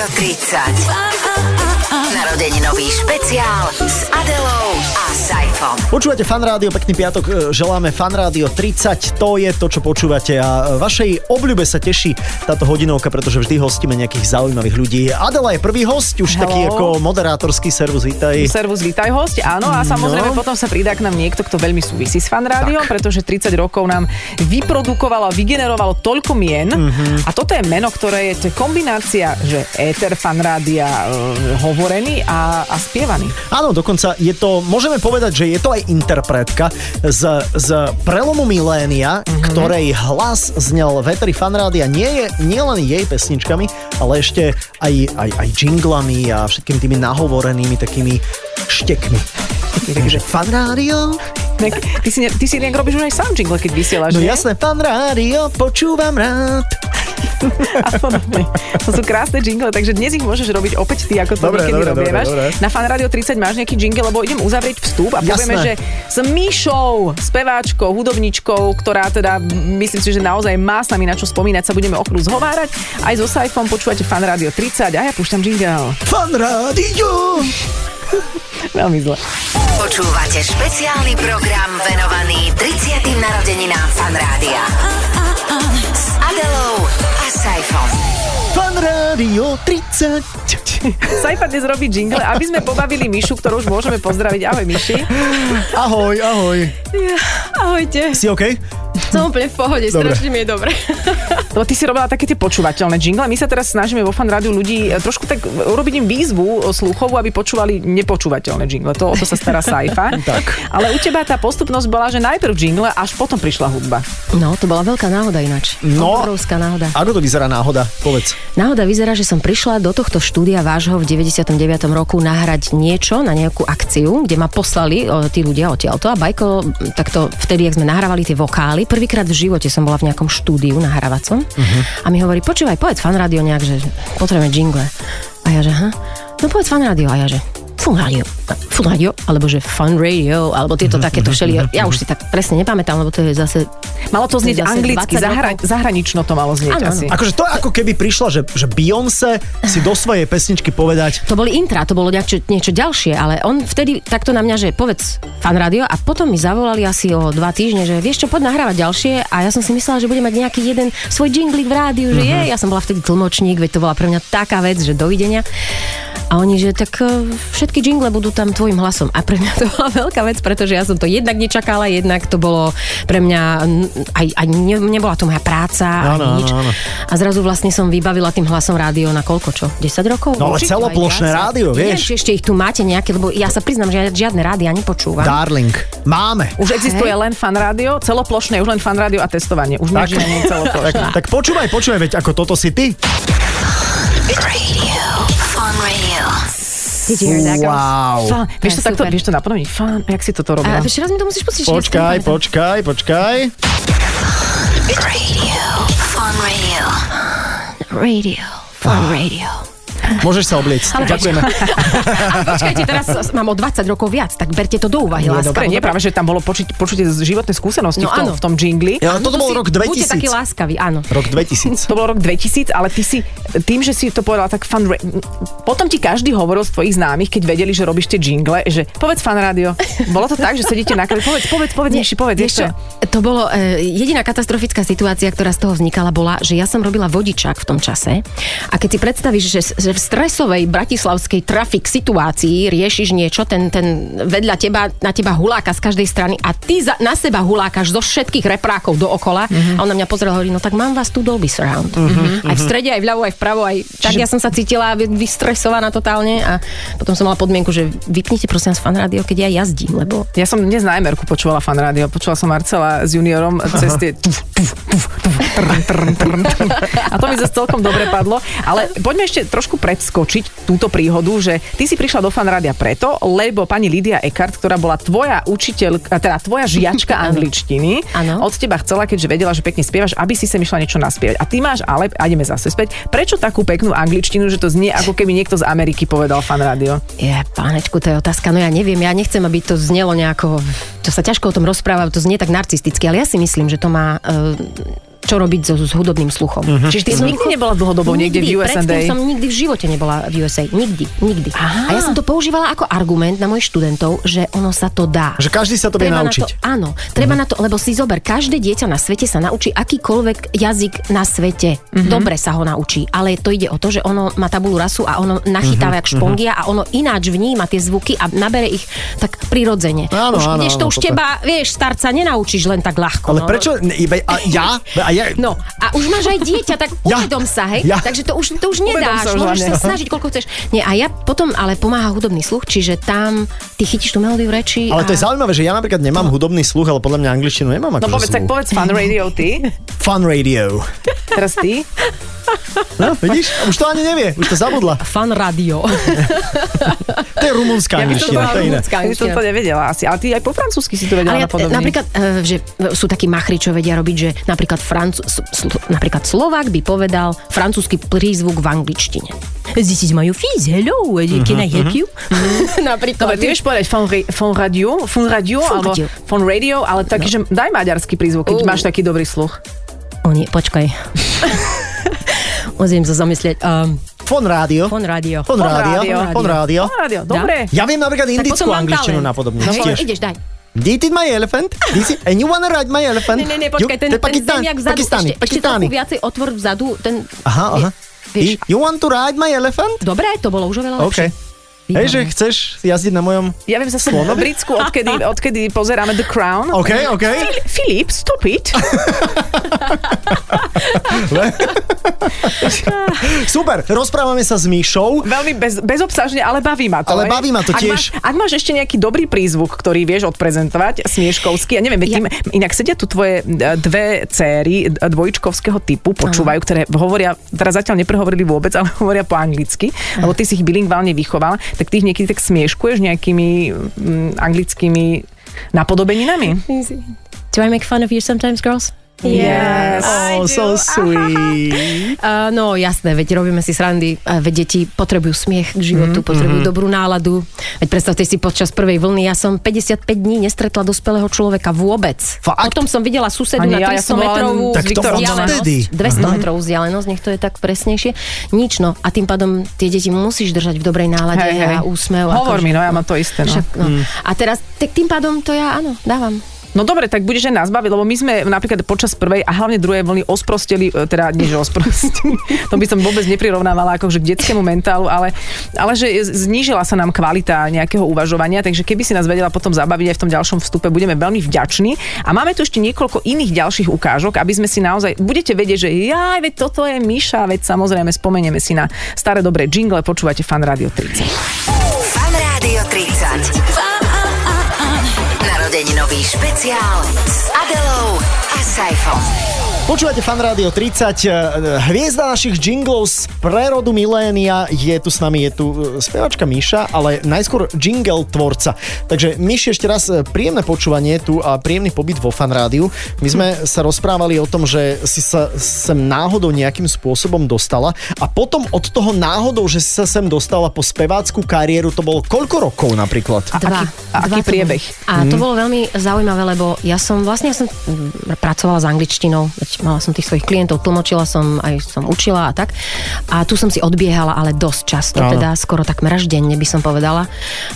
Rádio 30. Narodeninový špeciál s Adelou a Saifom. Počúvate Fan Rádio, pekný piatok, e, želáme Fan Rádio 30, to je to, čo počúvate a vašej obľúbe sa teší táto hodinovka, pretože vždy hostíme nejakých zaujímavých ľudí. Adela je prvý host, už Hello. taký ako moderátorský servus, vítaj. Servus, vítaj host, áno, a samozrejme No. potom sa pridá k nám niekto, kto veľmi súvisí s fan rádiom, pretože 30 rokov nám vyprodukovalo a vygenerovalo toľko mien Mhm. a toto je meno, ktoré je to je kombinácia, že éter fan rádia e, hovorený a, a spievaný. Áno, dokonca je to, môžeme povedať, že je to aj interpretka z, z prelomu milénia, mm-hmm. ktorej hlas znel v Eteri Fan Rádia nie je nie len jej pesničkami, ale ešte aj, aj, aj jinglami a všetkými tými nahovorenými takými štekmi. Takže Fan Rádio? Tak, ty, si, ty si nejak robíš už aj sám jingle, keď vysielaš, No nie? jasné, Fan Rádio, počúvam rád. A podobne. To sú krásne jingle, takže dnes ich môžeš robiť opäť ty, ako to Dobre, niekedy dobre, dobre, robievaš. dobre. Na Fan Radio 30 máš nejaký jingle, lebo idem uzavrieť vstup a povieme, Jasné. že s Míšou, speváčkou, hudobničkou, ktorá teda myslím si, že naozaj má s nami na čo spomínať, sa budeme o chvíľu zhovárať. Aj so Saifom počúvate Fan Radio 30 a ja púšťam jingle. Fan Rádio! Veľmi zle. Počúvate špeciálny program venovaný 30. narodeninám Fan Rádia. S Adelou a Saifom. Fan Rádio 30. Saifa dnes robí jingle, aby sme pobavili Mišu, ktorú už môžeme pozdraviť. Ahoj Miši. Ahoj, ahoj. Ahojte. Si OK? Som úplne v pohode, Dobre. strašne mi je dobre. Lebo ty si robila také tie počúvateľné jingle. My sa teraz snažíme vo fan rádiu ľudí e, trošku tak urobiť im výzvu o sluchovú, aby počúvali nepočúvateľné jingle. To, o to sa stará Saifa. Tak. Ale u teba tá postupnosť bola, že najprv jingle, až potom prišla hudba. No, to bola veľká náhoda ináč. No. Obrovská náhoda. Ako to vyzerá náhoda? Povedz. Náhoda vyzerá, že som prišla do tohto štúdia vášho v 99. roku nahrať niečo na nejakú akciu, kde ma poslali o, tí ľudia odtiaľto a Bajko, takto vtedy, ak sme nahrávali tie vokály, prvýkrát v živote som bola v nejakom štúdiu nahrávacom Mhm. a mi hovorí, počúvaj, povedz fan rádio nejak, že potrebujeme jingle. A ja že, ha? No povedz fan rádio. A ja že, Fun Radio, Fun Radio, alebo že Fun Radio, alebo tieto takéto všeli. Ja už si tak presne nepamätám, lebo to je zase... Malo to znieť anglicky, 20 zahra- zahranično to malo znieť áno. asi. Akože to je ako keby prišla, že, že Beyoncé si do svojej pesničky povedať To boli intra, to bolo niečo, niečo ďalšie, ale on vtedy takto na mňa, že povedz fan rádio a potom mi zavolali asi o dva týždne, že vieš čo, poď nahrávať ďalšie a ja som si myslela, že bude mať nejaký jeden svoj jinglik v rádiu, že je, ja som bola vtedy tlmočník, veď to bola pre mňa taká vec, že dovidenia. A oni, že tak eh, všetky jingle budú tam tvojim hlasom. A pre mňa to bola veľká vec, pretože ja som to jednak nečakala, jednak to bolo pre mňa, aj, aj ne, nebola to moja práca, Áno, ani nič. áno, áno. A zrazu vlastne som vybavila tým hlasom rádio na koľko čo? 10 rokov? No ale Určite celoplošné rádio, Neviem, vieš. či ešte ich tu máte nejaké, lebo ja sa priznám, že ja žiadne rádia nepočúvam. Darling. Máme. Už existuje len fan rádio, celoplošné, už len fan rádio a testovanie. Už Tak. nie je Tak, celoplošné. tak počúvaj, počúvaj, veď ako toto si ty. Radio. Fun. Did you hear that? Wow. Fan, vieš to takto, vieš to napodobniť? Fan, jak si toto A robila? ešte raz mi to musíš pustiť. Počkaj, počkaj, počkaj. Radio. Fun Radio. Radio. Fun radio. Môžeš sa obliecť. Ale Ďakujeme. Počkajte, teraz mám o 20 rokov viac, tak berte to do úvahy, Nie, dobre, nie, práve, že tam bolo počuť, počutie z životnej skúsenosti No v, tom, áno. v tom jingli. Ja, toto bol rok Buďte 2000. takí láskaví, áno. Rok 2000. To bol rok 2000, ale ty si, tým, že si to povedala tak fan... ra- Potom ti každý hovoril z tvojich známych, keď vedeli, že robíš tie jingle, že povedz fan rádio. Bolo to tak, že sedíte na kraju, povedz, povedz, povedz, Miši, povedz, ešte. to bolo e, jediná katastrofická situácia, ktorá z toho vznikala, bola, že ja som robila vodičák v tom čase a keď si predstavíš, že, že v stresovej bratislavskej trafik situácii riešiš niečo, ten, ten vedľa teba, na teba huláka z každej strany a ty za, na seba hulákaš zo všetkých reprákov dookola Mhm. a on na mňa pozrel a hovorí, no tak mám vás tu Dolby Surround. Aj v strede, aj vľavo, aj vpravo, aj tak ja som sa cítila vy- vystresovaná totálne a potom som mala podmienku, že vypnite prosím vás fan rádio, keď ja jazdím, lebo Ja som dnes na Emerku počúvala fan rádio, počula som Marcela s juniorom cez tie a to mi zase celkom dobre padlo, ale poďme ešte trošku predskočiť túto príhodu, že ty si prišla do fan rádia preto, lebo pani Lidia Eckart, ktorá bola tvoja učiteľka, teda tvoja žiačka angličtiny, Áno. od teba chcela, keďže vedela, že pekne spievaš, aby si sa išla niečo naspievať. A ty máš ale, a ideme zase späť, prečo takú peknú angličtinu, že to znie ako keby niekto z Ameriky povedal fan rádio? Je, pánečku, to je otázka. No ja neviem, ja nechcem, aby to znelo nejako... To sa ťažko o tom rozpráva, to znie tak narcisticky, ale ja si myslím, že to má... Uh, čo robiť so, s hudobným sluchom. Mhm. Čiže ty som nikdy nebola dlhodobo niekde v USA. Predtým som nikdy v živote nebola v USA. Nikdy, nikdy. Aha. A ja som to používala ako argument na mojich študentov, že ono sa to dá. Že každý sa to vie Treba naučiť. Na to, áno, treba na to, lebo si zober, každé dieťa na svete sa naučí akýkoľvek jazyk na svete. Dobre sa ho naučí, ale to ide o to, že ono má tabulu rasu a ono nachytáva jak špongia a ono ináč vníma tie zvuky a nabere ich tak prirodzene. Áno, už, áno, áno, už toto je- teba, vieš, starca nenaučíš len tak ľahko. Ale no. prečo? ibe- A ja? A ja? No a už máš aj dieťa, tak Ja. uvedom sa, hej? Ja. Takže to už, to už nedáš, sa môžeš sa snažiť, koľko chceš. Nie, a ja potom, ale pomáha hudobný sluch, čiže tam ty chytíš tú melódiu reči Ale to je a... zaujímavé, že ja napríklad nemám hudobný sluch, ale podľa mňa angličtinu nemám No akože povedz, tak povedz fan radio ty. Fun radio. Teraz ty. No, vidíš? Už to ani nevie, už to zabudla. Fan radio. To je rumunská Ja som to, angličtina, to je iné. rumunská ja by som to nevedela asi. Ale ty aj po francúzsky si to vedela Ale ja, napodobne. napríklad, eh, že sú takí machri, čo vedia robiť, že napríklad, Francu, sl, napríklad Slovák by povedal francúzsky prízvuk v angličtine. This is my office, hello, can I help you? napríklad. Dobre, ty vieš povedať fon, ra- fon radio, fon radio, alebo radio. fon radio, ale taký, že daj maďarský prízvuk, keď Uh. máš taký dobrý sluch. O nie, počkaj. Musím sa zamyslieť. Um, Fon rádio. fon radio. Fon rádio. rádio. Fon rádio. Fon radio, dobre. Ja viem napríklad indickú angličtinu napodobne. No, ideš, daj. This is my elephant. This is, and you wanna ride my elephant? Ne, ne, ne, počkaj, ten, ten Pakistan, zemiak vzadu, Pakistani, ešte, ešte Pakistani. trochu viacej otvor vzadu, ten... Aha, aha. Vieš, You want to ride my elephant? dobre, to bolo už oveľa OK. lepšie. Hej, že chceš jazdiť na mojom... Ja viem zase Slonovi? Britsku, odkedy, odkedy pozeráme The Crown. OK, OK. Fili- Filip, stop it. Super, rozprávame sa s Míšou. Veľmi bez, bezobsažne, ale baví ma to. Ale hej. baví ma to ak tiež. Máš, ak máš ešte nejaký dobrý prízvuk, ktorý vieš odprezentovať, smieškovský, ja neviem, ja... Tým, inak sedia tu tvoje e, dve céry dvojčkovského typu, počúvajú, ktoré hovoria, teraz zatiaľ neprehovorili vôbec, ale hovoria po anglicky, lebo ty si ich bilingválne vychovala, tak ty ich niekedy tak smieškuješ nejakými mm, anglickými napodobeninami? Do I make fun of you sometimes, girls? Yes. Oh, so sweet. Uh, no jasné, veď robíme si srandy, uh, veď deti potrebujú smiech k životu, mm, potrebujú dobrú náladu. Veď predstavte si, počas prvej vlny ja som 55 dní nestretla dospelého človeka vôbec. Fakt? Potom som videla susedu Ani na ja, ja 300 som bola len metrovú Tak to vzdialenosť. odtedy. 200 metrov vzdialenosť, nech to je tak presnejšie. Nič no. A tým pádom tie deti musíš držať v dobrej nálade Hej, hej. a úsmev. Hovor akože- mi, no ja mám to isté. No. Však, no. A teraz, tak tým pádom to ja, áno, dávam. No dobre, tak budeš aj nás baviť, lebo my sme napríklad počas prvej a hlavne druhej vlny osprosteli, e, teda nie že osprosteli, to by som vôbec neprirovnávala akože k detskému mentálu, ale, ale že znížila sa nám kvalita nejakého uvažovania, takže keby si nás vedela potom zabaviť aj v tom ďalšom vstupe, budeme veľmi vďační. A máme tu ešte niekoľko iných ďalších ukážok, aby sme si naozaj, budete vedieť, že jaj, veď toto je Miša, veď samozrejme spomenieme si na staré dobré jingle, počúvate Fan Radio 30. Fan Rádio 30. Narodeninový špeciál s Adelou a Saifom. Počúvate Fan Rádio 30. eh, Hviezda našich jinglov z prerodu milénia je tu s nami, je tu eh, spevačka Míša, ale najskôr jingle tvorca. Takže Míši, ešte raz príjemné počúvanie tu a príjemný pobyt vo Fan Rádiu. My sme sa rozprávali o tom, že si sa sem náhodou nejakým spôsobom dostala a potom od toho náhodou, že si sa sem dostala po spevácku kariéru, to bolo koľko rokov napríklad? A Dva. aký- a aký Dva to priebeh? A to bolo veľmi zaujímavé, lebo ja som vlastne ja som mm, pracovala s angličtinou, mala som tých svojich klientov, tlmočila som, aj som učila a tak. A tu som si odbiehala, ale dosť často, Áno. teda skoro takmer až denne by som povedala.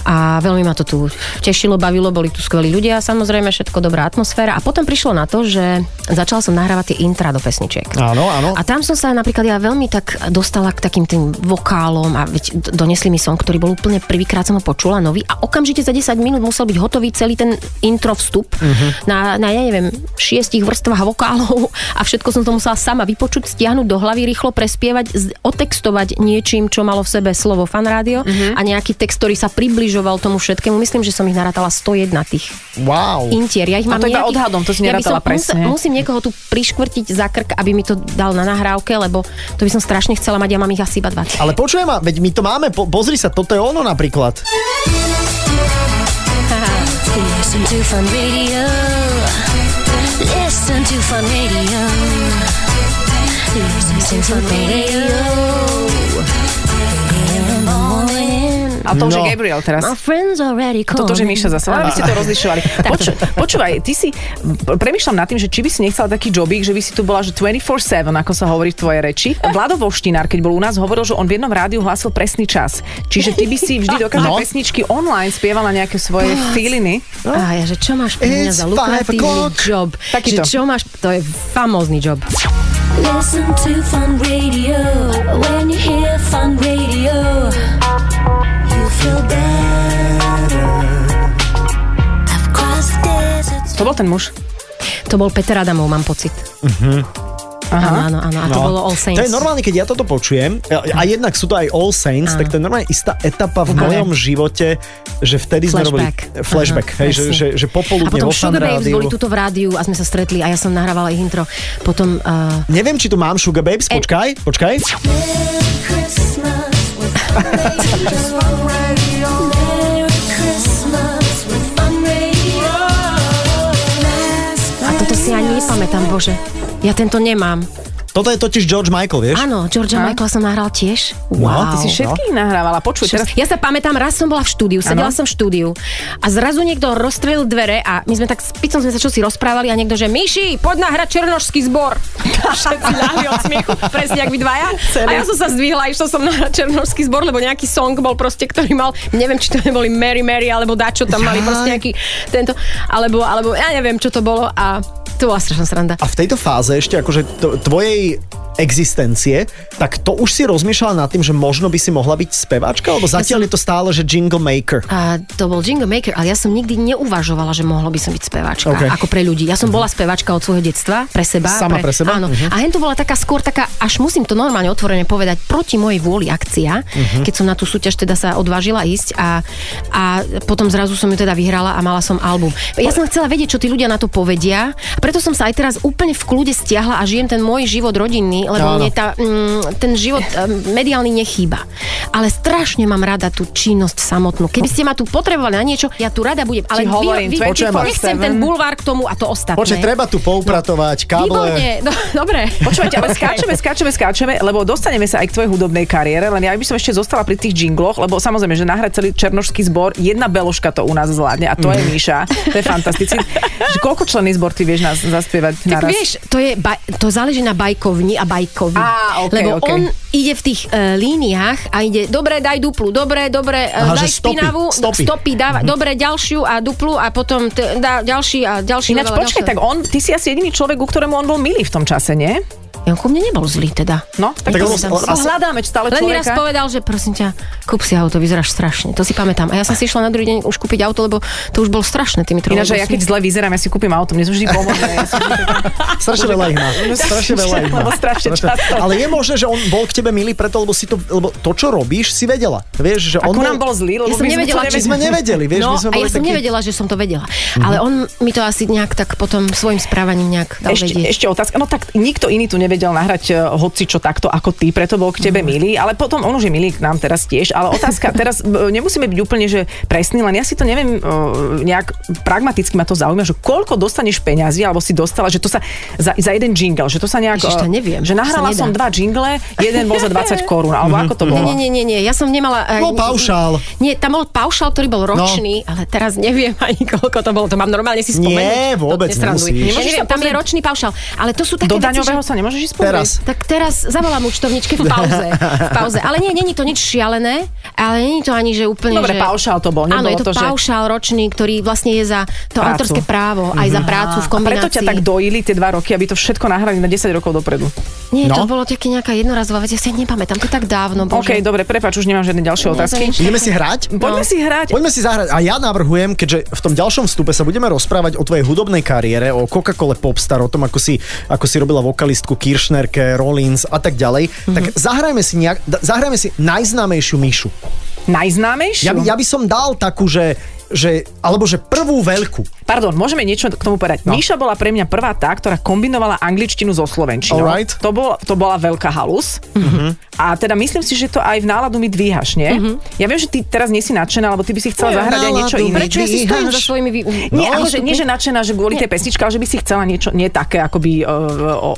A veľmi ma to tu tešilo, bavilo, boli tu skvelí ľudia, samozrejme všetko dobrá atmosféra. A potom prišlo na to, že začala som nahrávať tie intra do pesničiek. Áno, áno. A tam som sa napríklad ja veľmi tak dostala k takým tým vokálom a veď donesli mi som, ktorý bol úplne prvýkrát som ho počula nový a okamžite za 10 minút musel byť hotový celý ten intro vstup uh-huh. na, na, ja neviem, šiestich vrstvách vokálov a všetko som to musela sama vypočuť, stiahnuť do hlavy, rýchlo prespievať, otextovať niečím, čo malo v sebe slovo fan rádio uh-huh. a nejaký text, ktorý sa približoval tomu všetkému. Myslím, že som ich narátala 101 tých Wow. intier. Ja ich A mám to iba nejakých- odhadom, to si ja som, presne. Musel, musím niekoho tu priškvrtiť za krk, aby mi to dal na nahrávke, lebo to by som strašne chcela mať, ja mám ich asi iba 20. Ale počujem ma, veď my to máme, po, pozri sa, toto je ono napríklad. Listen to fun radio. Listen to fun radio. Listen to fun radio. A to už je No. Gabriel teraz. My friends already called Toto, že me. Míša zase, aby ste to rozlišovali. Poču, počúvaj, ty si, premyšľam nad tým, že či by si nechcela taký jobík, že by si tu bola, že 24-7, ako sa hovorí v tvojej reči. Vlado Voštinár, keď bol u nás, hovoril, že on v jednom rádiu hlásil presný čas. Čiže ty by si vždy do každej No. pesničky online spievala nejaké svoje feeliny. A ja, že čo máš pre mňa za lukratívny job? Takýto. Že čo máš, to je famózny job. Listen to Fun Radio. When you hear Fun Radio, To bol ten muž. To bol Peter Adamov, mám pocit. Áno, áno, áno. A to bolo All Saints. To je normálne, keď ja toto počujem, a jednak sú to aj All Saints, tak to je normálne istá etapa v Áno. mojom živote, že vtedy sme robili Flashback. flashback, Aha, hej, že, že, že A popoludne potom vo fan Sugar Babes rádiu. boli tuto v rádiu a sme sa stretli a ja som nahrávala ich intro. Potom uh, Neviem, či tu mám Sugar Babes, počkaj, počkaj. Merry Christmas a toto si ani nepamätám, bože. Ja tento nemám. Toto je totiž George Michael, vieš? Áno, Georgia Michaela som nahral tiež. No, Wow. Ty si všetkých nahrávala. Počuj, teraz Ja sa pamätám, raz som bola v štúdiu, sedela Áno. som v štúdiu a zrazu niekto rozstrelil dvere a my sme tak s Picom sme sa čosi rozprávali a niekto, že Myši, poď nahrať Černošský zbor. Všetci ľahli od smiechu, presne jak vy dvaja. A ja som sa zdvihla išla som nahrať Černošský zbor, lebo nejaký song bol proste, ktorý mal, neviem, či to neboli Mary Mary, alebo dačo tam mali proste nejaký tento, alebo, alebo ja neviem, čo to bolo a to bola strašná sranda. A v tejto fáze ešte akože t- tvojej existencie, tak to už si rozmýšľala nad tým, že možno by si mohla byť speváčka, alebo zatiaľ je to stále, že jingle maker. A to bol Jingle Maker, ale ja som nikdy neuvažovala, že mohlo by som byť speváčka, OK. ako pre ľudí. Ja som bola speváčka od svojho detstva, pre seba. Sama pre seba? Áno. Mhm. A hen to bola taká skôr taká, až musím to normálne otvorene povedať, proti mojej vôli akcia, Mhm. keď som na tú súťaž teda sa odvážila ísť a, a potom zrazu som ju teda vyhrala a mala som album. Ja som chcela vedieť, čo tí ľudia na to povedia preto som sa aj teraz úplne v kľude stiahla a žijem ten môj život rodinný, lebo Áno. mne tá, mm, ten život mm, mediálny nechýba. Ale strašne mám rada tú činnosť samotnú. Keby ste ma tu potrebovali na niečo, ja tu rada budem. Ale Ti hovorím, vy, vy, 24/7. nechcem ten bulvár k tomu a to ostatné. Počkaj, treba tu poupratovať, káble. Výborne, no, dobre. Počúvajte, ale skáčeme, skáčeme, skáčeme, lebo dostaneme sa aj k tvojej hudobnej kariére, len ja by som ešte zostala pri tých jingloch, lebo samozrejme, že nahrať celý černošský zbor, jedna beložka to u nás zvládne a to je Míša. To je fantastické. Koľko členný zbor ty vieš nás zaspievať Tak naraz? vieš, to, je, to záleží na bajkovni a bajkovi. Á, ok, Lebo ok. on ide v tých uh, líniách a ide, dobre, daj duplu, dobre, dobre, uh, Aha, daj špinavú, stopy. stopy dáva, dobre, ďalšiu a duplu a potom t- dá ďalší a ďalší. Ináč level počkaj, ďalší. tak on, ty si asi jediný človek, ku ktorému on bol milý v tom čase, nie? Ja, ku mne nebol zlý teda. No, tak, Tak to ale- to hľadáme stále Len mi raz povedal, že prosím ťa, kúp si auto, vyzeráš strašne. To si pamätám. A ja som si išla na druhý deň už kúpiť auto, lebo to už bolo strašné tými Ináč, že ja trolejbusmi. keď zle vyzerám, ja si kúpim auto, mne to vždy pomôže. Ja Strašne veľa ich má. Strašne veľa ich má. Lebo strašne často. Ale je možné, že on bol k tebe milý preto, lebo si to, lebo to, čo robíš, si vedela. Vieš, že on Ako nám bol zlý, lebo Ja som my sme to nevedela, či sme nevedeli, vieš, no, my sme a ja som nevedela, že som to vedela. Ale on mi to asi nejak tak potom svojim správaním nejak dal Ešte, vedieť. ešte otázka. No tak nikto iný tu nevedel nahrať uh, hoci čo takto ako ty, preto bol k tebe Mhm. milý, ale potom on už je milý k nám teraz tiež. Ale otázka, teraz uh, nemusíme byť úplne že presný, len ja si to neviem uh, nejak pragmaticky ma to zaujíma, že koľko dostaneš peňazí, alebo si dostala, že to sa za, za jeden jingle, že to sa nejak... Ježiš, to neviem, Že nahrala som dva jingle, jeden bol za 20 korún, alebo ako to Nie, bolo? nie, nie, nie, nie, ja som nemala... Bol ani- paušál. Nie, tam bol paušál, ktorý bol ročný, ale teraz neviem ani koľko to bolo. To mám normálne si spomenúť. Nie, vôbec nemusíš. Ja neviem, tam je ročný paušál. Ale to sú také Do veci, daňového že... sa nemôžeš ísť pozrieť? Teraz. Tak teraz zavolám účtovničke v pauze. V pauze. Ale nie, není to nič šialené, ale není to ani, že úplne, Dobre, že... paušál to bol, Áno, je to, to, že- paušál ročný, ktorý vlastne je za to Prácu. autorské právo, aj za prácu v A kombinácii. preto ťa tak dojili tie dva roky, aby to všetko nahrali na 10 rokov dopredu. Nie, to No. bolo také nejaká jednorazová vec, ja si nepamätám, to tak dávno, bože. OK, dobre, prepač, už nemám žiadne ďalšie Nie, to otázky. Ideme si hrať? Poďme No. si hrať. Poďme si zahrať. A ja navrhujem, keďže v tom ďalšom vstupe sa budeme rozprávať o tvojej hudobnej kariére, o Coca-Cole Popstar, o tom, ako si, ako si robila vokalistku Kiršnerke, Rollins a tak ďalej. Mhm. Tak zahrajme si, nejak, zahrajme si najznámejšiu Mišu. Najznámejšiu? Ja, by- ja by som dal takú, že, že alebo že prvú veľkú. Pardon, môžeme niečo k tomu povedať. No. Míša bola pre mňa prvá tá, ktorá kombinovala angličtinu so slovenčinou. Alright. To, bol, to bola veľká halus. A teda myslím si, že to aj v náladu mi dvíhaš, nie? Ja viem, že ty teraz nie si nadšená, lebo ty by si chcela Nie, zahrať aj niečo náladu mi iné. Prečo ja si stojím za svojimi... Vý... Nie, No, akože, nie, že nadšená, že kvôli tej pesničke, ale že by si chcela niečo nie také akoby uh,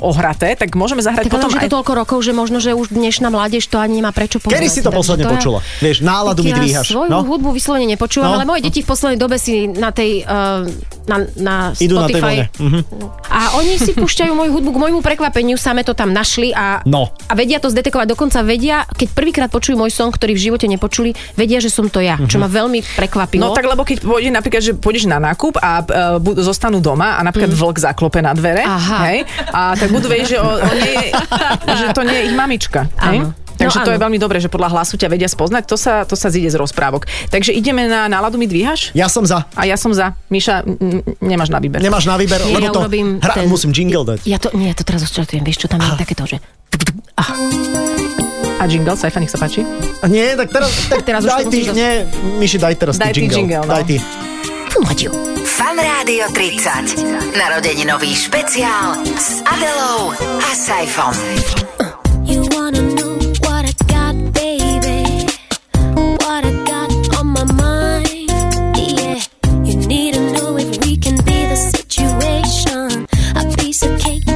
ohraté, tak môžeme zahrať Tak potom že aj... to toľko rokov, že možno, že už dnešná mládež to ani nemá prečo poznať. Kedy si to posledne ja- počula? Vieš, náladu mi dvíhaš. Ja svoju No? hudbu vyslovene nepočúvam, No. ale moje deti v poslednej dobe si na tej, uh, na, na Idú na tej Spotify. vlne. Mhm. A oni si púšťajú moju hudbu, k môjmu prekvapeniu same to tam našli a, No. a vedia to zdetekovať. Dokonca vedia, keď prvýkrát počujú môj song, ktorý v živote nepočuli, vedia, že som to ja, Mhm. čo ma veľmi prekvapilo. No tak lebo keď pôjde napríklad, že pôjdeš na nákup a uh, zostanú doma a napríklad vlk zaklope na dvere. Aha. hej, a tak budú vedieť, že, o, o nie, že to nie je ich mamička. Hej? Áno. Takže No to je veľmi dobré, že podľa hlasu ťa vedia spoznať, to sa, to sa zíde z rozprávok. Takže ideme na náladu mi dvíhaš? Ja som za. A ja som za. Miša, m- m- nemáš na výber. Nemáš na výber, Nie, lebo ja to hra, ten- musím jingle dať. Ja to, nie, ja to teraz odštartujem, vieš, čo tam je takéto, že... Ah, A jingle, Saifa, nech sa páči. Nie, tak teraz, tak Teraz daj ty, musíš nie, Miši, daj teraz Daj ty jingle. jingle, no. Daj ty. fumaďu. Fan Rádio 30. Narodeninový špeciál s Adelou a Saifom. You wanna piece of cake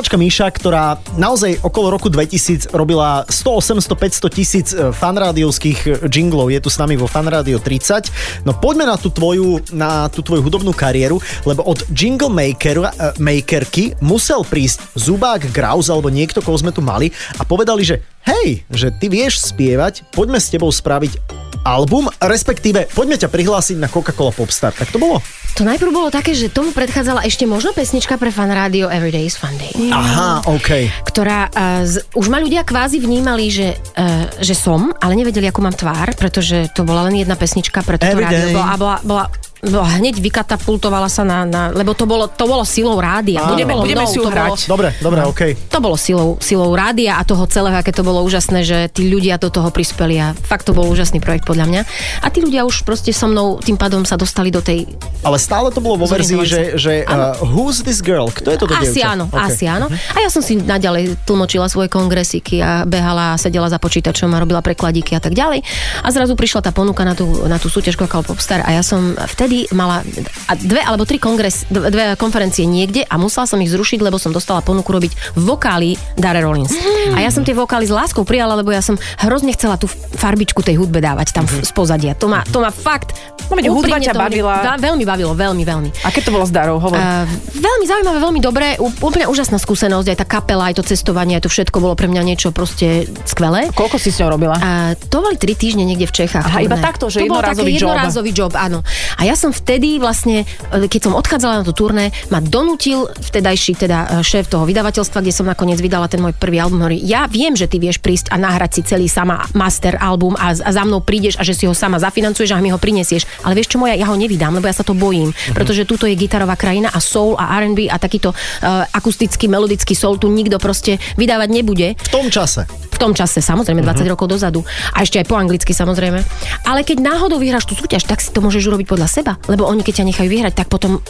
E, spevačka Míša, ktorá naozaj okolo roku 2000 robila 100, 800, 500 tisíc e, fanrádiovských jinglov, je tu s nami vo Fanrádio 30. No poďme na tú tvoju, na tú tvoju hudobnú kariéru, lebo od jingle maker, uh, makerky musel prísť Zubák, Graus alebo niekto, koho sme tu mali a povedali, že hej, že ty vieš spievať, poďme s tebou spraviť album, respektíve poďme ťa prihlásiť na Coca-Cola Popstar. Tak to bolo? To najprv bolo také, že tomu predchádzala ešte možno pesnička pre fan rádio Everyday is Fun Day. Aha, OK. ktorá uh, z, už ma ľudia kvázi vnímali, že, uh, že som, ale nevedeli, akú mám tvár, pretože to bola len jedna pesnička pre toto Every day. rádio. Bola, bola, bola, bola, hneď vykatapultovala sa na, na lebo to bolo, to bolo silou rádia. Áno. To nebolo Budeme mnou, si ju to bolo-. Dobre, dobre, OK. to bolo silou, silou rádia a toho celého, aké to bolo úžasné, že tí ľudia do toho prispeli a fakt to bol úžasný projekt podľa mňa. A tí ľudia už proste so mnou tým pádom sa dostali do tej... Ale stále to bolo vo verzii, že, že uh, who's this girl? Kto je toto Asi dievča? áno, OK. asi áno. A ja som si naďalej tlmočila svoje kongresiky a behala a sedela za počítačom a robila prekladíky a tak ďalej. A zrazu prišla tá ponuka na tú, na tú súťaž Popstar a ja som vtedy mala a dve alebo tri kongres, dve, konferencie niekde a musela som ich zrušiť, lebo som dostala ponuku robiť vokály Dare Rollins. A ja som tie vokály s láskou prijala, lebo ja som hrozne chcela tú farbičku tej hudbe dávať tam v- z pozadia. To ma, to ma fakt... No veď hudba ťa to- bavila. Veľ- Veľmi bavilo, veľmi, veľmi. Aké to bolo s Darou? Hovor. Uh, veľmi zaujímavé, veľmi dobré, úplne úžasná skúsenosť, aj tá kapela, aj to cestovanie, aj to všetko bolo pre mňa niečo proste skvelé. Koľko si s ňou robila? A to boli tri týždne niekde v Čechách. Aha, iba takto, že to taký job. jednorázový job, áno. A ja som vtedy vlastne, e, keď som odchádzala na tú turné, ma donútil vtedajší teda šéf toho vydavateľstva, kde som nakoniec vydala ten môj prvý album, hovorí, ja viem, že ty vieš prísť a nahrať si celý sama master album a, a za mnou prídeš a že si ho sama zafinancuješ a mi ho prinesieš. Ale vieš čo moja, ja ho nevydám, lebo ja sa to bojím, Mhm. pretože tuto je gitarová krajina a soul a R&B a takýto uh, akustický, melodický soul tu nikto proste vydávať nebude. V tom čase. V tom čase, samozrejme, 20 rokov dozadu. A ešte aj po anglicky, samozrejme. Ale keď náhodou vyhráš tú súťaž, tak si to môžeš urobiť podľa seba. Lebo oni, keď ťa nechajú vyhrať, tak potom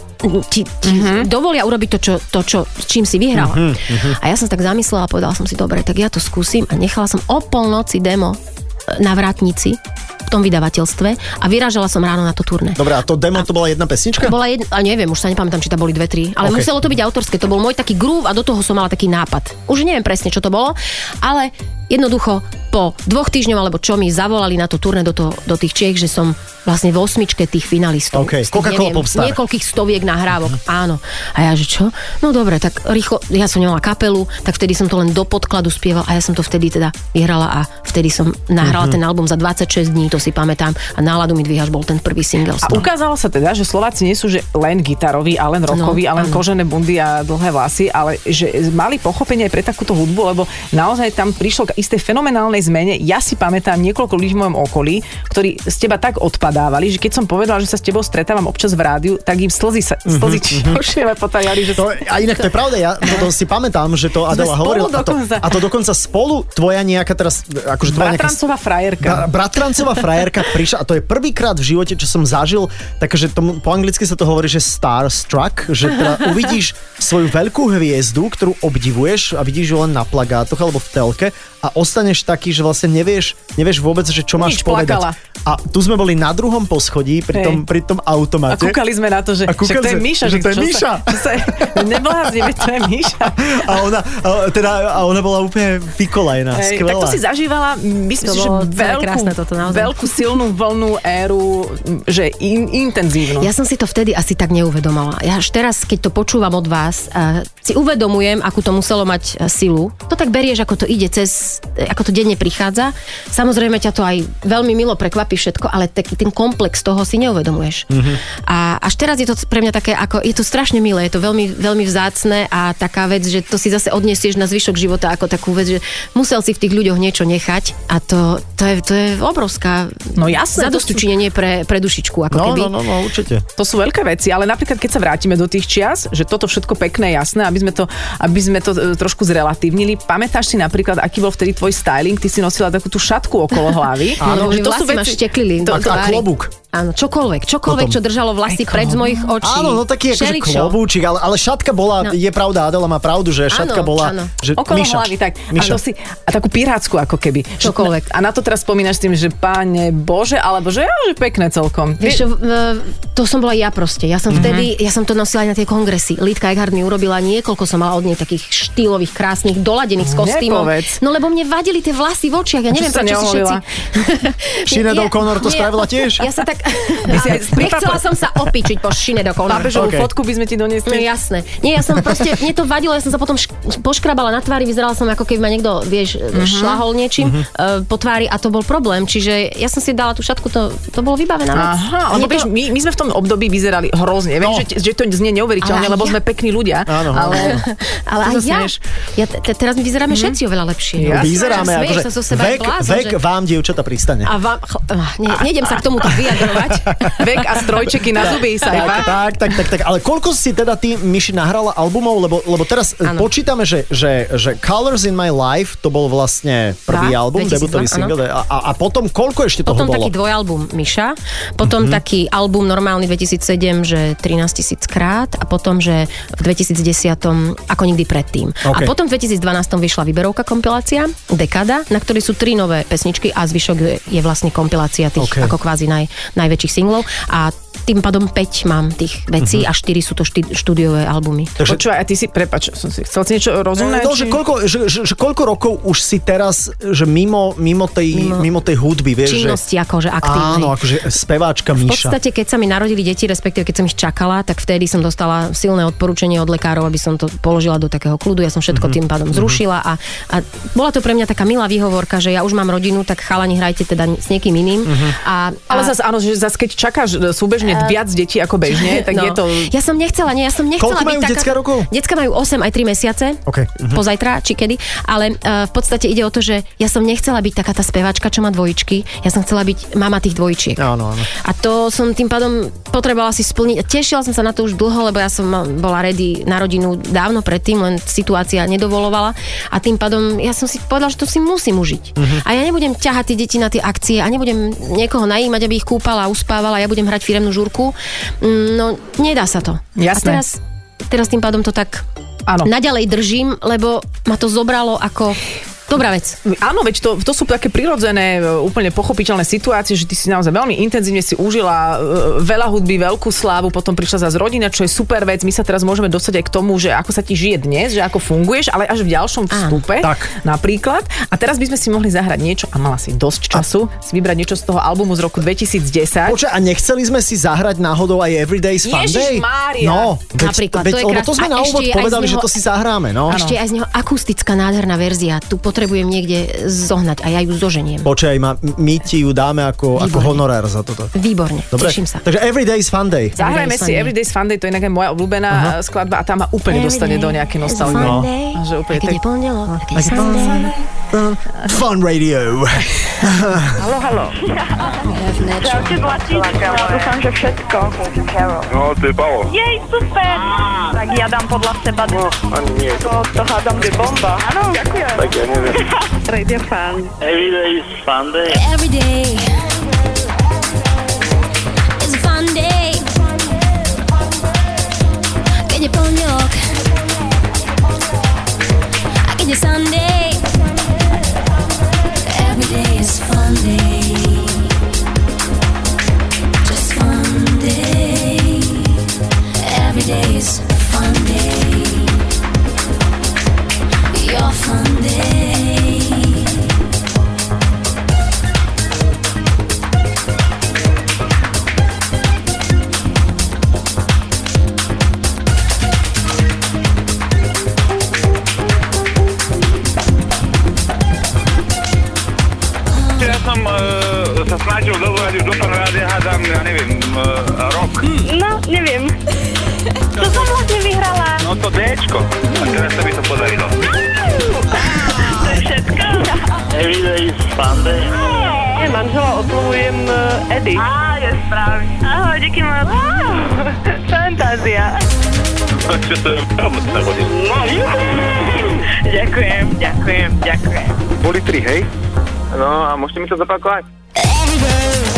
ti, ti dovolia urobiť to, čo, to čo, čím si vyhrala. A ja som tak zamyslela a povedala som si, dobre, tak ja to skúsim. A nechala som o polnoci demo na vrátnici v tom vydavateľstve a vyrážala som ráno na to turné. Dobre, a to demo to bola jedna pesnička? To bola jedna, a neviem, už sa nepamätám, či tam boli dve, tri, ale Ok. okay. muselo to byť autorské, to bol môj taký groove a do toho som mala taký nápad. Už neviem presne, čo to bolo, ale jednoducho po dvoch týždňoch, alebo čo mi zavolali na to turné do, to, do tých Čiech, že som vlastne v osmičke tých finalistov. OK, Z tých, Coca-Cola neviem, Popstar. Niekoľkých stoviek nahrávok, áno. A ja, že čo? No dobre, tak rýchlo, ja som nemala kapelu, tak vtedy som to len do podkladu spieval a ja som to vtedy teda vyhrala a vtedy som nahrala ten album za 26 dní, to si pamätám. A náladu mi dvíhaš bol ten prvý single. A ukázalo sa teda, že Slováci nie sú že len gitaroví a len rockoví No, a len áno. kožené bundy a dlhé vlasy, ale že mali pochopenie aj pre takúto hudbu, lebo naozaj tam prišlo k istej fenomenálnej zmene. Ja si pamätám niekoľko ľudí v mojom okolí, ktorí z teba tak odpadávali, že keď som povedala, že sa s tebou stretávam občas v rádiu, tak im slzy, sa, slzy mm-hmm. potajali, že To, a inak to je pravda, ja to si pamätám, že to Adela hovorila. A to, a to dokonca spolu tvoja nejaká teraz, akože tvoja nejaká Bratrancová frajerka. Bra- bratrancová frajerka prišla a to je prvýkrát v živote, čo som zažil, takže tomu, po anglicky sa to hovorí, že starstruck, že teda uvidíš svoju veľkú hviezdu, ktorú obdivuješ a vidíš ju len na plagátoch alebo v telke a ostaneš taký, že vlastne nevieš, nevieš vôbec, že čo máš Nič, povedať. plakala. A tu sme boli na druhom poschodí pri Hej. tom, pri tom A automate. kúkali sme na to, že, A že kúkali to je Míša. že to je čo Míša. Sa, to je Míša. A ona, a, teda, a ona bola úplne vykolajná, Hej, skvelá. tak to si zažívala, myslím To si, že veľkú, krásne toto, naozaj. veľkú silnú vlnu éru, že in, intenzívnu. Ja som si to vtedy asi tak neuvedomala. Ja až teraz, keď to počúvam od vás, uh, si uvedomujem, akú to muselo mať uh, silu. To tak berieš, ako to ide cez, eh, ako to denne prichádza. Samozrejme ťa to aj veľmi milo prekvapí všetko, ale taký ten komplex toho si neuvedomuješ. Mm-hmm. A až teraz je to pre mňa také, ako, je to strašne milé, je to veľmi, veľmi vzácne a taká vec, že to si zase odniesieš na zvyšok života ako takú vec, že musel si v tých ľuďoch niečo nechať a to, to, je, to je obrovská No jasné, zadostučinenie pre, pre dušičku, ako No, keby. no, no, no, určite. To sú veľké veci, ale napríklad keď sa vrátime do tých čias, že toto všetko pekné, jasné, aby sme to, aby sme to e, trošku zrelatívnili. Pamätáš si napríklad, aký bol vtedy tvoj styling? Ty si nosila takú tú šatku okolo hlavy. Áno, že že vlasy ma šteklili. A, do a klobúk. Áno, čokoľvek, čokoľvek, Potom. čo držalo vlasy pred z mojich očí. Áno, no taký akože klobúčik, ale, ale šatka bola, No. je pravda, Adela má pravdu, že šatka Áno, bola, áno. že Okolo Miša, hlavy, tak. A, Miša. to si, a takú pirátsku ako keby. Čokoľvek. A na to teraz spomínaš tým, že páne Bože, alebo že, ja, že pekné celkom. Vieš, čo, to som bola ja proste. Ja som vtedy, ja som to nosila aj na tie kongresy. Lidka Eckhart mi urobila niekoľko, som mala od nej takých štýlových, krásnych, doladených s kostýmom. Nepovedz. No lebo mne vadili tie vlasy v očiach. Ja neviem, prečo všetci... Sinead Nie, O'Connor to nie. spravila tiež? Ja sa tak Nechcela som sa opičiť po šine do kolna. Pápežovú OK. fotku by sme ti No doniesli. jasné. Nie, ja som proste, mne to vadilo, ja som sa potom šk- poškrabala na tvári, vyzerala som ako keby ma niekto, vieš, Mhm. šlahol niečím uh, po tvári a to bol problém. Čiže ja som si dala tú šatku, to, to bolo vybavená vec. Aha, lebo vieš, to- my, my sme v tom období vyzerali hrozne. Viem, No. že, že to znie neuveriteľne, Ale lebo ja- sme pekní ľudia. Áno, ale, ale aj ja. ja te, te, teraz my vyzeráme všetci oveľa lepšie. Jasné. Vyzeráme sa zo seba vek, blázon, vek že- vám, dievčata, pristane. A vám, chl- ne, nejdem sa k tomuto vyjadrovať. Vek a strojčeky na zuby sa Tak, tak, tak, tak, tak. Ale koľko si teda ty, Myši, nahrala albumov? Lebo, lebo teraz ano. Áno. počítame, že, že, že Colors in My Life to bol vlastne prvý Dva, album, 2002, debutový single. A, a, potom koľko ešte toho Potom bolo? taký dvojalbum Miša, potom Mhm. taký album normálny 2007, že 13 tisíc krát a potom, že v 2010 ako nikdy predtým. OK. A potom v 2012 vyšla výberovka kompilácia Dekada, na ktorej sú tri nové pesničky a zvyšok je, vlastne kompilácia tých OK. ako kvázi naj, najväčších singlov a tým pádom 5 mám tých vecí Mhm. a 4 sú to šty, štúdiové albumy. Takže Počúvaj, a ty si, prepač, som si chcel si niečo rozumné? No, že, koľko, že, že, že koľko rokov už si teraz, že mimo, mimo, tej, mimo, Mimo tej hudby, vieš, Činnosti že... akože aktívnej. Áno, akože speváčka V Míša. podstate, keď sa mi narodili deti, respektíve keď som ich čakala, tak vtedy som dostala silné odporúčanie od lekárov, aby som to položila do takého kľudu. Ja som všetko Mhm. tým pádom zrušila a, a bola to pre mňa taká milá výhovorka, že ja už mám rodinu, tak chalani hrajte teda s niekým iným. Mhm. A, Ale a, zase áno, že zase keď čakáš e, súbežne viac detí ako bežne, tak no, je to... Ja som nechcela, nie, ja som nechcela Koľko byť majú taká... decka rokov? Decka majú 8 aj 3 mesiace. OK, mhm. Pozajtra, či kedy. Ale uh, v podstate ide o to, že ja som nechcela byť taká tá spevačka, čo má dvojičky. Ja som chcela byť mama tých dvojčiek. Áno, áno. A to som tým pádom potrebovala si splniť. Tešila som sa na to už dlho, lebo ja som bola ready na rodinu dávno predtým, len situácia nedovolovala. A tým pádom ja som si povedala, že to si musím užiť. Mhm. A ja nebudem ťahať tie deti na tie akcie a nebudem niekoho najímať, aby ich kúpala a uspávala. Ja budem hrať firemnú žurku. Mm, No, nedá sa to. Jasné. A teraz, teraz tým pádom to tak Áno. naďalej držím, lebo ma to zobralo ako dobrá vec. Áno, veď to, to sú také prirodzené, e, úplne pochopiteľné situácie, že ty si naozaj veľmi intenzívne si užila e, veľa hudby, veľkú slávu, potom prišla zase rodina, čo je super vec. My sa teraz môžeme dostať aj k tomu, že ako sa ti žije dnes, že ako funguješ, ale až v ďalšom vstupe Tak. napríklad. A teraz by sme si mohli zahrať niečo, a mala si dosť času, si vybrať niečo z toho albumu z roku 2010. Počkaj, a nechceli sme si zahrať náhodou aj Everyday's Fun Day? Ježišmária. No, veď, Napríklad, veď, to je lebo to sme A na úvod povedali, že neho- to si zahráme, no. Ešte aj z neho akustická nádherná verzia. Tu potrebujem niekde zohnať a ja ju zoženiem. Počkaj, ma, my ti ju dáme ako, ako honorár za toto. Výborne, Dobre? teším sa. Takže Everyday's Fun Day. Zahrajme si Fun Day. Everyday's Fun Day, to je inak aj moja obľúbená uh skladba a tá ma úplne dostane do nejaké nostalgie. No. A Že úplne tak... pondelok. Fun Radio. Halo, halo. Čaute. Dúfam, že všetko. No, to je Pavo. Jej, super. Tak ja dám podľa seba. No, ani nie. To, to hádam, že bomba. Áno, ďakujem. Tak ja neviem. Radio fan. Everyday is Sunday. Every day is a fun day. Keď je pondelok a keď je Sunday. Every day is fun day. Just fun day. Every day is dovolať už do hádam, ja neviem, uh, rok. No, neviem. Čo som vlastne vyhrala? No to Dčko. A teraz sa mi to podarilo. To je všetko. Everyday is Sunday. Manžela oslovujem uh, Edy. Á, je správne. Ahoj, díky moc. Fantázia. Čo to je. No, Ďakujem, ďakujem, ďakujem. Boli tri, hej? No a môžete mi to zopakovať? Every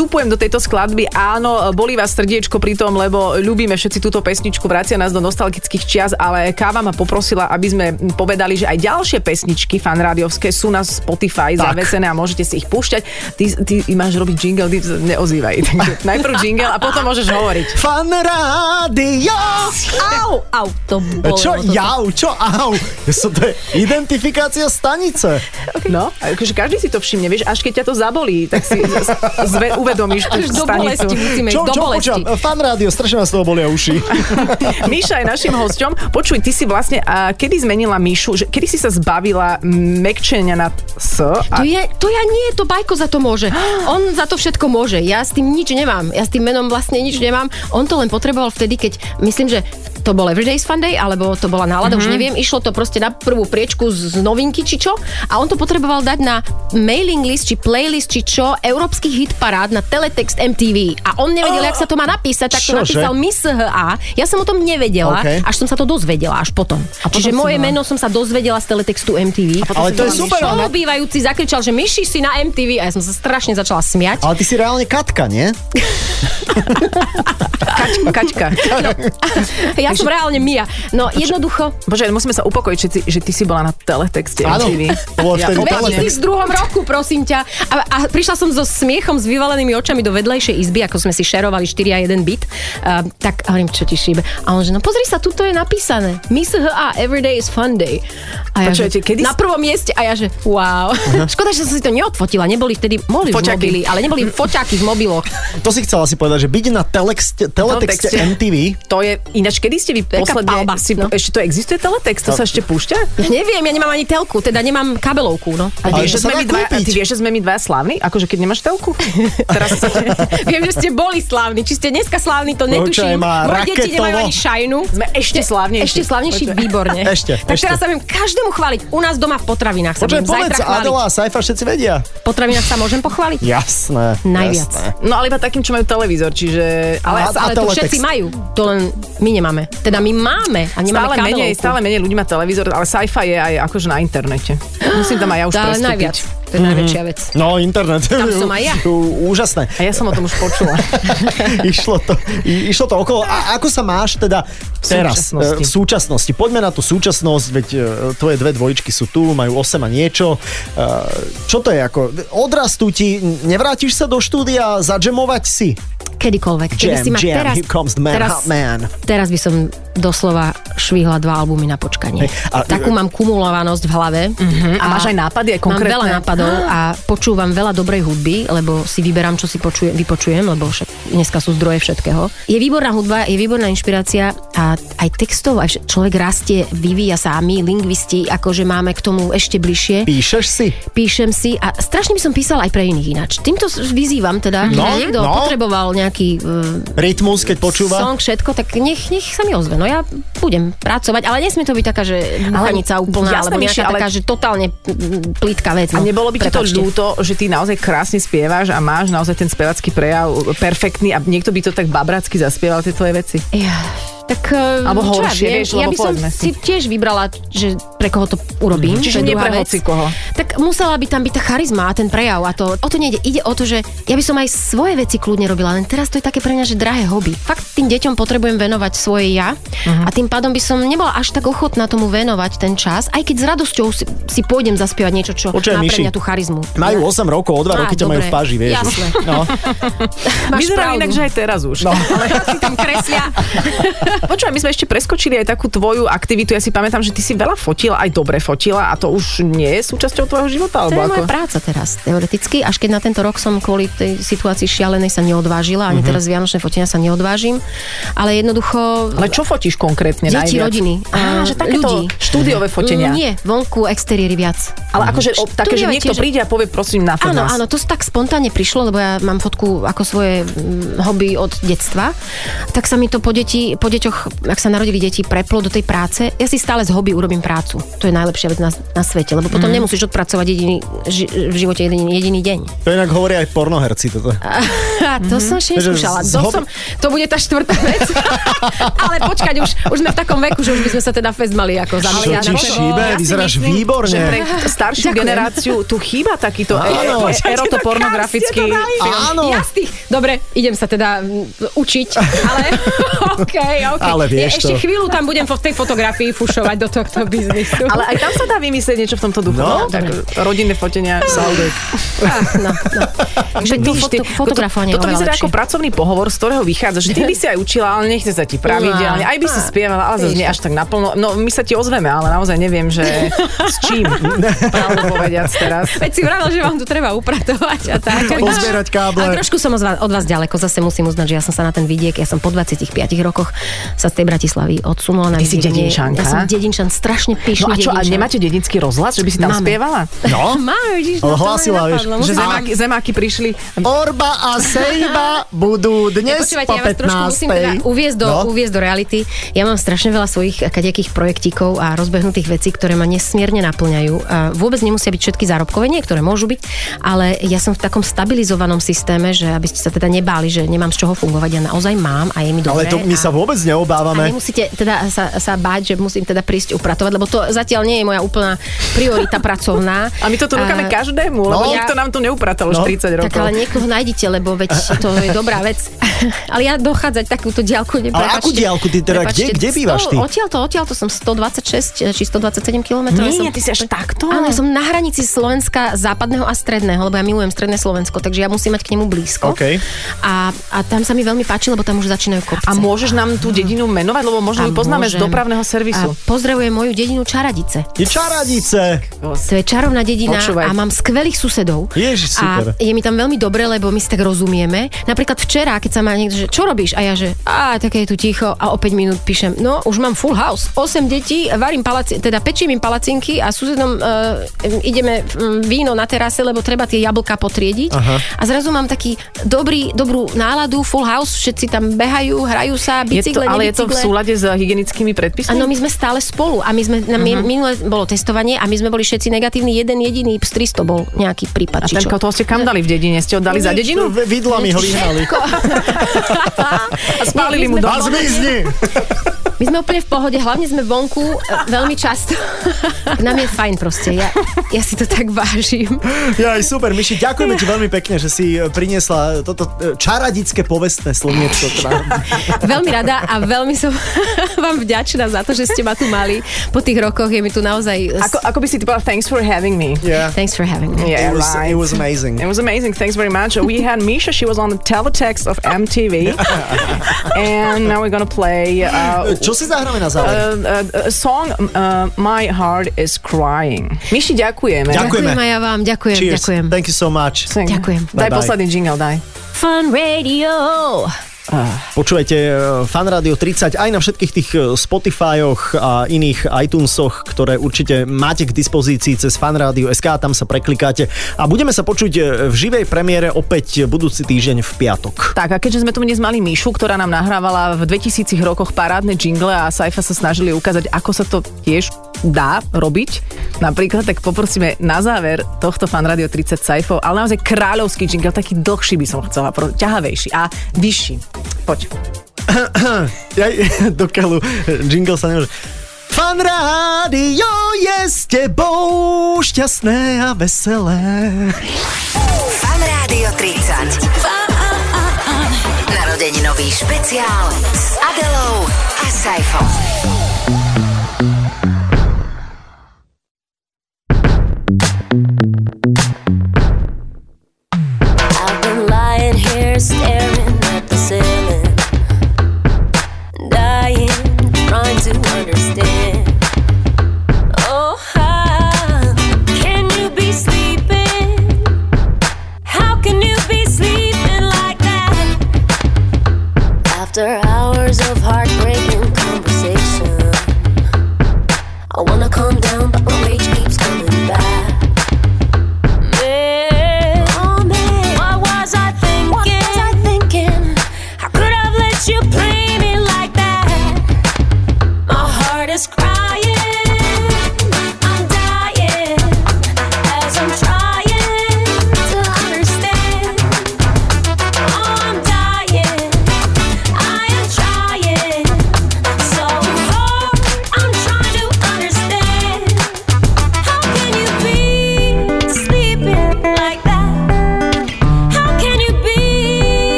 vstupujem do tejto skladby. Áno, boli vás srdiečko pri tom, lebo ľúbime všetci túto pesničku, vracia nás do nostalgických čias, ale Káva ma poprosila, aby sme povedali, že aj ďalšie pesničky fan rádiovské sú na Spotify Tak. zavesené a môžete si ich púšťať. Ty, ty máš robiť jingle, ty neozývaj. Takže najprv jingle a potom môžeš hovoriť. Fan rádio! Au, au, to bolo. Čo toto. jau, čo au? So, to je identifikácia stanice. No, akože každý si to všimne, vieš, až keď ťa to zabolí, tak si zve, uvedomíš tú Až do stanicu. bolesti musíme Čo, ísť, do čo bolesti. počúvam? Fan rádio, strašne ma z toho bolia uši. Míša je našim hosťom. Počuj, ty si vlastne, a kedy zmenila Míšu, že, kedy si sa zbavila mekčenia na S? A, To, je, to ja nie, to Bajko za to môže. On za to všetko môže. Ja s tým nič nemám. Ja s tým menom vlastne nič nemám. On to len potreboval vtedy, keď myslím, že to bol Everyday's Fun Day, alebo to bola nálada, mm-hmm. už neviem, išlo to proste na prvú priečku z z novinky, či čo. A on to potreboval dať na mailing list, či playlist, či čo, európskych hit parád na Teletext MTV. A on nevedel, jak sa to má napísať, tak to Čože? napísal Miss HA. Ja som o tom nevedela, OK. až som sa to dozvedela, až potom. potom Čiže moje meno som sa dozvedela z Teletextu MTV. Ale to je super. ale- Spolubývajúci zakričal, že Myši si na MTV a ja som sa strašne začala smiať. Ale ty si reálne Katka, nie? Kačka, kačka. Ja som reálne Mia. No jednoducho, Bože, musíme sa upokojiť, že ty, že ty si bola na teletexte Áno, teletext. v druhom roku, prosím ťa. A, a prišla som so smiechom, s vyvalenými očami do vedlejšej izby, ako sme si šerovali 4 a 1 byt. Uh, tak hovorím, čo ti šíbe. A on že, no pozri sa, tuto je napísané. Miss HA, every day is fun day. A ja, Počujete, že, kedy na prvom mieste a ja, že wow. Škoda, že som si to neodfotila. Neboli vtedy, mohli Foťaky. mobily, ale neboli foťaky v mobiloch. To si chcela si povedať, že byť na telexte, teletexte Teletexte. MTV, To je, ináč, kedy ste vy Taká posledne... palba, si, no. Ešte to existuje teletext? To sa ešte púšťa? Ja neviem, ja nemám ani telku, teda nemám kabelovku, no. A vieš, že sme my dva, ty vieš, že sme my dva slávni? Akože keď nemáš telku? Teraz sa... Viem, že ste boli slávni. Či ste dneska slávni, to netuším. Moje deti nemajú ani šajnu. Sme ešte slávnejší. Ešte slávnejší, výborne. Ešte, Tak ešte. teraz sa viem každému chváliť. U nás doma v potravinách sa budem povedz, zajtra chváliť. Adela a Saifa všetci vedia. V potravinách sa môžem pochváliť? Jasné. Najviac. Jasné. No ale iba takým, čo majú televízor, čiže... Ale, A- a ale to všetci majú. To len my nemáme. Teda my máme a nemáme Stále menej, kabelovku. stále menej ľudí má televízor, ale sci-fi je aj akože na internete. Musím tam aj ja už prestúpiť. najviac. To je najväčšia vec. No, internet. Tam som aj ja. Ú- Úžasné. A ja som o tom už počula. išlo, to, i- išlo to okolo. A ako sa máš teda teraz, súčasnosti. e, v súčasnosti? Poďme na tú súčasnosť, veď e, tvoje dve dvojičky sú tu, majú 8 a niečo. E, Čo to je ako? Odrastú ti, nevrátiš sa do štúdia zadžemovať si? Kedykoľvek. Keby Jam, si ma jam, teraz, here comes the man, teraz, hot man. teraz by som doslova švihla dva albumy na počkanie. A- Takú mám kumulovanosť v hlave. A máš aj nápady, aj konkrétne? Mám veľa nápadov a počúvam veľa dobrej hudby, lebo si vyberám, čo si počujem, vypočujem, lebo však dneska sú zdroje všetkého. Je výborná hudba, je výborná inšpirácia a aj textov, aj vš- človek rastie, vyvíja sa a my, lingvisti, akože máme k tomu ešte bližšie. Píšeš si? Píšem si a strašne by som písal aj pre iných ináč. Týmto vyzývam teda, No, že niekto no. potreboval nejaký uh, Rytmus, keď počúva. song, všetko, tak nech, nech sa mi ozve. No ja budem pracovať, ale nesmie to byť taká, že buchanica úplná, jasné, alebo nejaká ale- taká, že totálne plitká vec. A No. nebolo by ti to ľúto, že ty naozaj krásne spievaš a máš naozaj ten spevacký prejav perfektný a niekto by to tak babracky zaspieval, tie tvoje veci? Ja, tak eh, Alebo čo horšie, ja vieš, ja by som si si. tiež vybrala, že pre koho to urobím. Mhm. Čiže nie pre vec. hocikoho. Tak musela by tam byť tá charizma a ten prejav a to, o to nejde. Ide o to, že ja by som aj svoje veci kľudne robila, len teraz to je také pre mňa, že drahé hobby. Fakt tým deťom potrebujem venovať svoje ja Mhm. a tým pádom by som nebola až tak ochotná tomu venovať ten čas, aj keď s radosťou si, si pôjdem zaspievať niečo, čo Počkaj, má pre mňa tú charizmu. Majú 8 rokov, o 2 Á, roky ťa majú v páži, vieš. jasné. No. Máš Vyzerá inak, že aj teraz už. No. Ale si tam kreslia. Počúvaj, my sme ešte preskočili aj takú tvoju aktivitu. Ja si pamätám, že ty si veľa fotila, aj dobre fotila a to už nie je súčasťou tvojho života? To je ako? moja práca teraz, teoreticky. Až keď na tento rok som kvôli tej situácii šialenej sa neodvážila, ani teraz vianočné fotenia sa neodvážim. Ale jednoducho... Ale čo fotíš konkrétne Deti, najviac? rodiny, Á, že takéto ľudí. štúdiové fotenia. Mm, Nie, vonku, exteriéry viac. Ale akože o, také, že niekto tiež- príde a povie, prosím, na Áno, nás. áno, to tak spontánne prišlo, lebo ja mám fotku ako svoje mm, hobby od detstva. Tak sa mi to po, deti, po deťoch, ak sa narodili deti, preplo do tej práce. Ja si stále z hobby urobím prácu. To je najlepšia vec na, na svete, lebo potom Mhm. nemusíš odpracovať jediný, ži, v živote jediný, jediný deň. To inak hovoria aj pornoherci toto. A to som ešte neskúšala. To, hobby- som, to bude tá štvrtá vec. Ale počkať, už, už sme v takom veku, že už by sme sa teda fest mali ako Čo zamaliať. ti šíbe? ja Vyzeráš myslím, výborne. Že pre staršiu Ďakujem. generáciu tu chýba takýto Áno. e- erotopornografický film. Áno. Dobre, idem sa teda mm, učiť, ale OK, OK. Ale vieš ja ešte to. chvíľu tam budem v tej fotografii fušovať do tohto biznisu. Ale aj tam sa dá vymyslieť niečo v tomto duchu. No. No, tak rodinné fotenia. Saudek. Ah, no, no. Takže to Vidíš, foto, fotografovanie je Toto vyzerá lepšie. ako pracovný pohovor, z ktorého vychádza, že ty by si aj učila, ale nechce sa ti pravidelne. Aj by si spievala, ale zase nie až tak naplno. No my sa ti ozveme, ale naozaj neviem, že s čím. Pravdu povediac teraz. Veď si vravel, že vám tu treba upratovať a tak. Pozbierať káble. Ale trošku som od vás, od vás ďaleko, zase musím uznať, že ja som sa na ten vidiek, ja som po 25 rokoch sa z tej Bratislavy odsunula na Ty si dedinčanka? Ja som dedinčan, strašne No pyšný a čo, a dedinčan. nemáte dedinský rozhlas, že by si tam Máme. spievala? No, Máme, vidíš, no hlásila, vieš. Že zemáky, zemáky prišli. Orba a Sejba budú dnes Počúvajte, po ja vás trošku 15. musím teda uviezť do, No. uviezť do reality. Ja mám strašne veľa svojich kadejakých projektíkov a rozbehnutých vecí, ktoré ma nesmierne naplňajú. A vôbec nemusia byť všetky zárobkové, niektoré môžu byť, ale ja som v takom stabilizovanom systéme, že aby ste sa teda nebáli, že nemám z čoho fungovať. Ja naozaj mám a je mi dobre. Ale to my a... sa vôbec a neobávame. nemusíte teda sa, sa báť, že musím teda prísť upratovať, lebo to zatiaľ nie je moja úplná priorita pracovná. A my to tu núkame A- každému, lebo No. nikto nám to neupratal už No. 30 rokov. Tak ale niekoho nájdete, lebo veď to je dobrá vec. ale ja dochádzať takúto diálku Ale neprepačte. akú diaľku ty teda, kde- kde bývaš ty? Odtiaľ to, odtiaľ to som 126 či 127 kilometrov. Nie, som, ty si až takto? Áno, ja som na hranici Slovenska západného a stredného, lebo ja milujem stredné Slovensko, takže ja musím mať k nemu blízko. OK. A, a tam sa mi veľmi páči, lebo tam už začínajú kopce. A môžeš nám tú dedinu menovať, lebo možno A ju poznáme z môžem. dopravného servisu. A pozdravujem moju dedinu Čaradice. Je čaradice. To je čarovná dedina Počúvaj. a mám skvelých susedov. Ježiš, super. A je mi tam veľmi dobre, lebo my si tak rozumieme. Napríklad včera, keď sa ma niekto, že čo robíš? A ja, že a také je tu ticho a o 5 minút píšem, no už mám full house, 8 detí, varím palaci, teda pečím im palacinky a susedom uh, ideme mm, víno na terase, lebo treba tie jablka potriediť. Aha. A zrazu mám taký dobrý, dobrú náladu, full house, všetci tam behajú, hrajú sa, bicykle, ale je to v súlade s hygienickými predpismi? Áno, my sme stále spolu a my sme, na uh-huh. minule bolo testovanie a my sme boli všetci negatívni, jeden jediný z 300 bol nejaký prípad. A ten toho ste kam dali v dedine? Ste ho dali za dedinu? V- Vidlami ho vyhnali. A spálili mu my sme dom. A zmizni! My sme úplne v pohode, hlavne sme vonku e, veľmi často. Nám je fajn proste, ja, ja si to tak vážim. Ja, aj super, Myši, ďakujeme ti veľmi pekne, že si e, priniesla toto e, čaradické povestné slovniečko. Teda. Veľmi rada a veľmi som vám vďačná za to, že ste ma tu mali. Po tých rokoch je mi tu naozaj... Ako, ako by si ty povedala, thanks for having me. Yeah. Thanks for having me. Yeah, It was, right. it was amazing. It was amazing. Thanks very much. We had Misha. She was on the teletext of MTV. and now we're to play uh, Čo si zahráme na záver? uh, uh, a song uh, My Heart is Crying. Miši, ďakujeme. Ďakujem. Ďakujem aj ja vám, ďakujem, Cheers. ďakujem. Thank you so much. Sing. Ďakujem. Daj Bye-bye. posledný jingle, daj. Fun Radio. Počúvajte eh, Fan Radio 30 aj na všetkých tých eh, Spotifyoch a iných iTunesoch, ktoré určite máte k dispozícii cez Fan Radio SK, tam sa preklikáte a budeme sa počuť eh, v živej premiére opäť budúci týždeň v piatok. Tak a keďže sme tu dnes mali Míšu, ktorá nám nahrávala v 2000 rokoch parádne jingle a Saifa sa snažili ukázať, ako sa to tiež dá robiť, napríklad, tak poprosíme na záver tohto Fan Radio 30 Saifov, ale naozaj kráľovský jingle, taký dlhší by som chcela, pro- ťahavejší a vyšší. Poď. Ja, do keľu, jingle sa nemôže. Fan rádio je s tebou šťastné a veselé. Fan Rádio 30. Narodeninový špeciál s Adelou a Saifom.